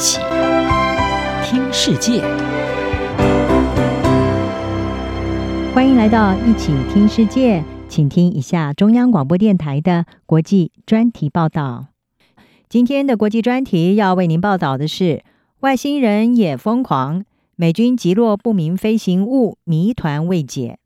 起听世界，欢迎来到一起听世界，请听一下中央广播电台的国际专题报道。今天的国际专题要为您报道的是：外星人也疯狂，美军击落不明飞行物谜团未解。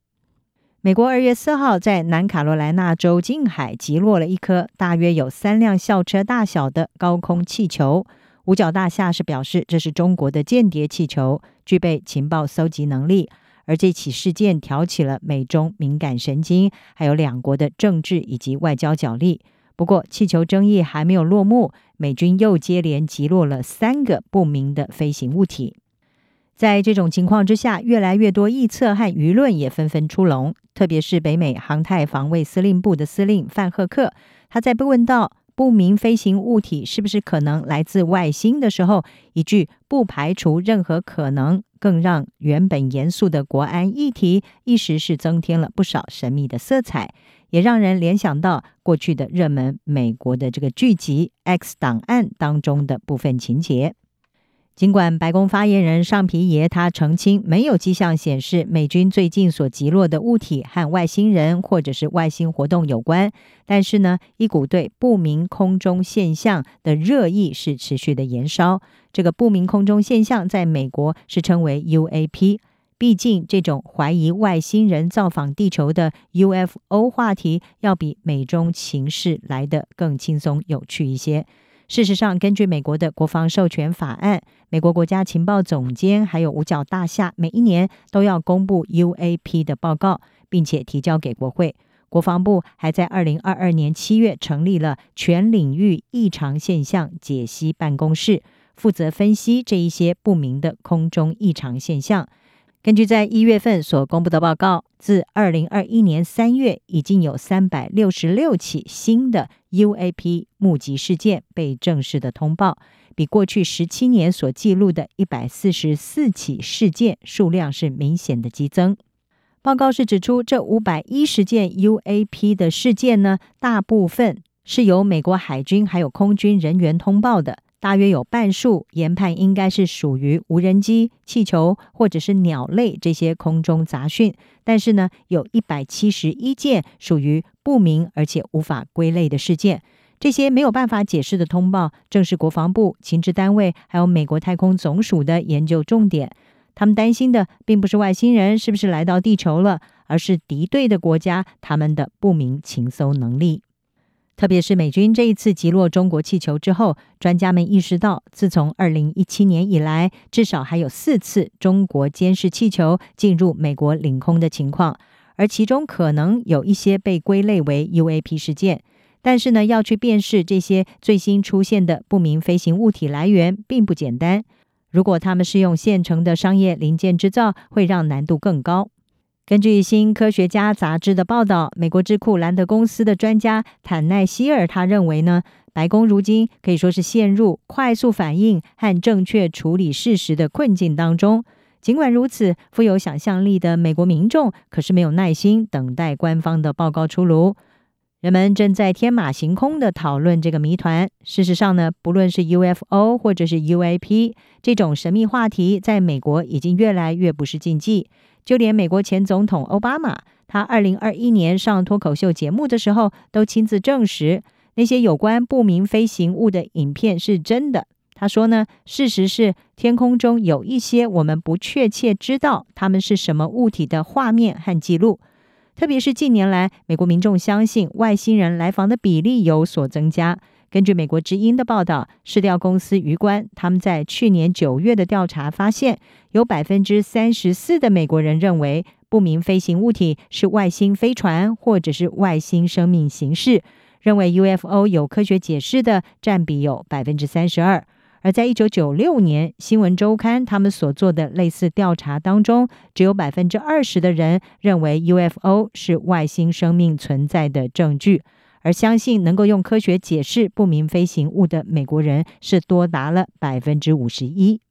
美国二月四号在南卡罗来纳州近海击落了一颗大约有三辆校车大小的高空气球。五角大厦是表示这是中国的间谍气球，具备情报搜集能力。而这起事件挑起了美中敏感神经，还有两国的政治以及外交角力。不过，气球争议还没有落幕，美军又接连击落了三个不明的飞行物体。在这种情况之下，越来越多臆测和舆论也纷纷出笼。特别是北美航太防卫司令部的司令范赫克，他在被问到不明飞行物体是不是可能来自外星的时候，一句“不排除任何可能”，更让原本严肃的国安议题一时是增添了不少神秘的色彩，也让人联想到过去的热门美国的这个剧集《X 档案》当中的部分情节。尽管白宫发言人尚皮耶他澄清，没有迹象显示美军最近所击落的物体和外星人或者是外星活动有关，但是呢，一股对不明空中现象的热议是持续的延烧。这个不明空中现象在美国是称为 UAP，毕竟这种怀疑外星人造访地球的 UFO 话题，要比美中情势来得更轻松有趣一些。事实上，根据美国的国防授权法案，美国国家情报总监还有五角大厦每一年都要公布 UAP 的报告，并且提交给国会。国防部还在二零二二年七月成立了全领域异常现象解析办公室，负责分析这一些不明的空中异常现象。根据在一月份所公布的报告，自二零二一年三月，已经有三百六十六起新的 UAP 目击事件被正式的通报，比过去十七年所记录的一百四十四起事件数量是明显的激增。报告是指出，这五百一十件 UAP 的事件呢，大部分是由美国海军还有空军人员通报的。大约有半数研判应该是属于无人机、气球或者是鸟类这些空中杂讯，但是呢，有一百七十一件属于不明而且无法归类的事件。这些没有办法解释的通报，正是国防部、情治单位还有美国太空总署的研究重点。他们担心的并不是外星人是不是来到地球了，而是敌对的国家他们的不明情搜能力。特别是美军这一次击落中国气球之后，专家们意识到，自从二零一七年以来，至少还有四次中国监视气球进入美国领空的情况，而其中可能有一些被归类为 UAP 事件。但是呢，要去辨识这些最新出现的不明飞行物体来源，并不简单。如果他们是用现成的商业零件制造，会让难度更高。根据《新科学家》杂志的报道，美国智库兰德公司的专家坦奈希尔他认为呢，白宫如今可以说是陷入快速反应和正确处理事实的困境当中。尽管如此，富有想象力的美国民众可是没有耐心等待官方的报告出炉。人们正在天马行空地讨论这个谜团。事实上呢，不论是 UFO 或者是 UAP 这种神秘话题，在美国已经越来越不是禁忌。就连美国前总统奥巴马，他二零二一年上脱口秀节目的时候，都亲自证实那些有关不明飞行物的影片是真的。他说呢，事实是天空中有一些我们不确切知道它们是什么物体的画面和记录。特别是近年来，美国民众相信外星人来访的比例有所增加。根据美国之音的报道，市调公司鱼观他们在去年九月的调查发现，有百分之三十四的美国人认为不明飞行物体是外星飞船或者是外星生命形式，认为 UFO 有科学解释的占比有百分之三十二。而在一九九六年，新闻周刊他们所做的类似调查当中，只有百分之二十的人认为 UFO 是外星生命存在的证据。而相信能够用科学解释不明飞行物的美国人是多达了百分之五十一。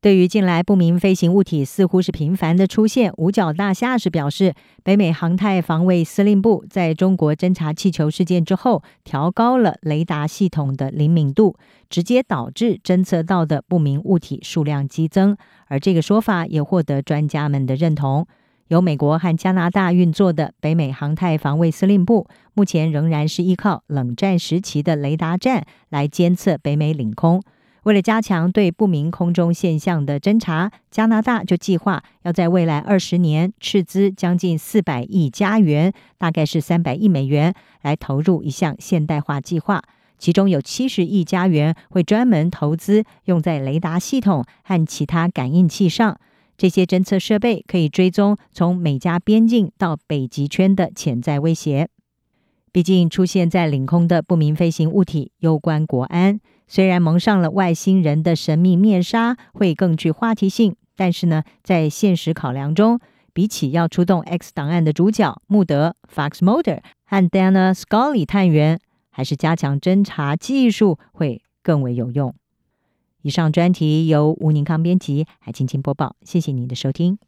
对于近来不明飞行物体似乎是频繁的出现，五角大厦是表示，北美航太防卫司令部在中国侦察气球事件之后，调高了雷达系统的灵敏度，直接导致侦测到的不明物体数量激增。而这个说法也获得专家们的认同。由美国和加拿大运作的北美航太防卫司令部，目前仍然是依靠冷战时期的雷达站来监测北美领空。为了加强对不明空中现象的侦查，加拿大就计划要在未来二十年斥资将近四百亿加元，大概是三百亿美元，来投入一项现代化计划。其中有七十亿加元会专门投资用在雷达系统和其他感应器上。这些侦测设备可以追踪从美加边境到北极圈的潜在威胁。毕竟，出现在领空的不明飞行物体攸关国安。虽然蒙上了外星人的神秘面纱会更具话题性，但是呢，在现实考量中，比起要出动 X 档案的主角穆德 （Fox Mulder） 和 Dana Scully 探员，还是加强侦查技术会更为有用。以上专题由吴宁康编辑，海青青播报，谢谢您的收听。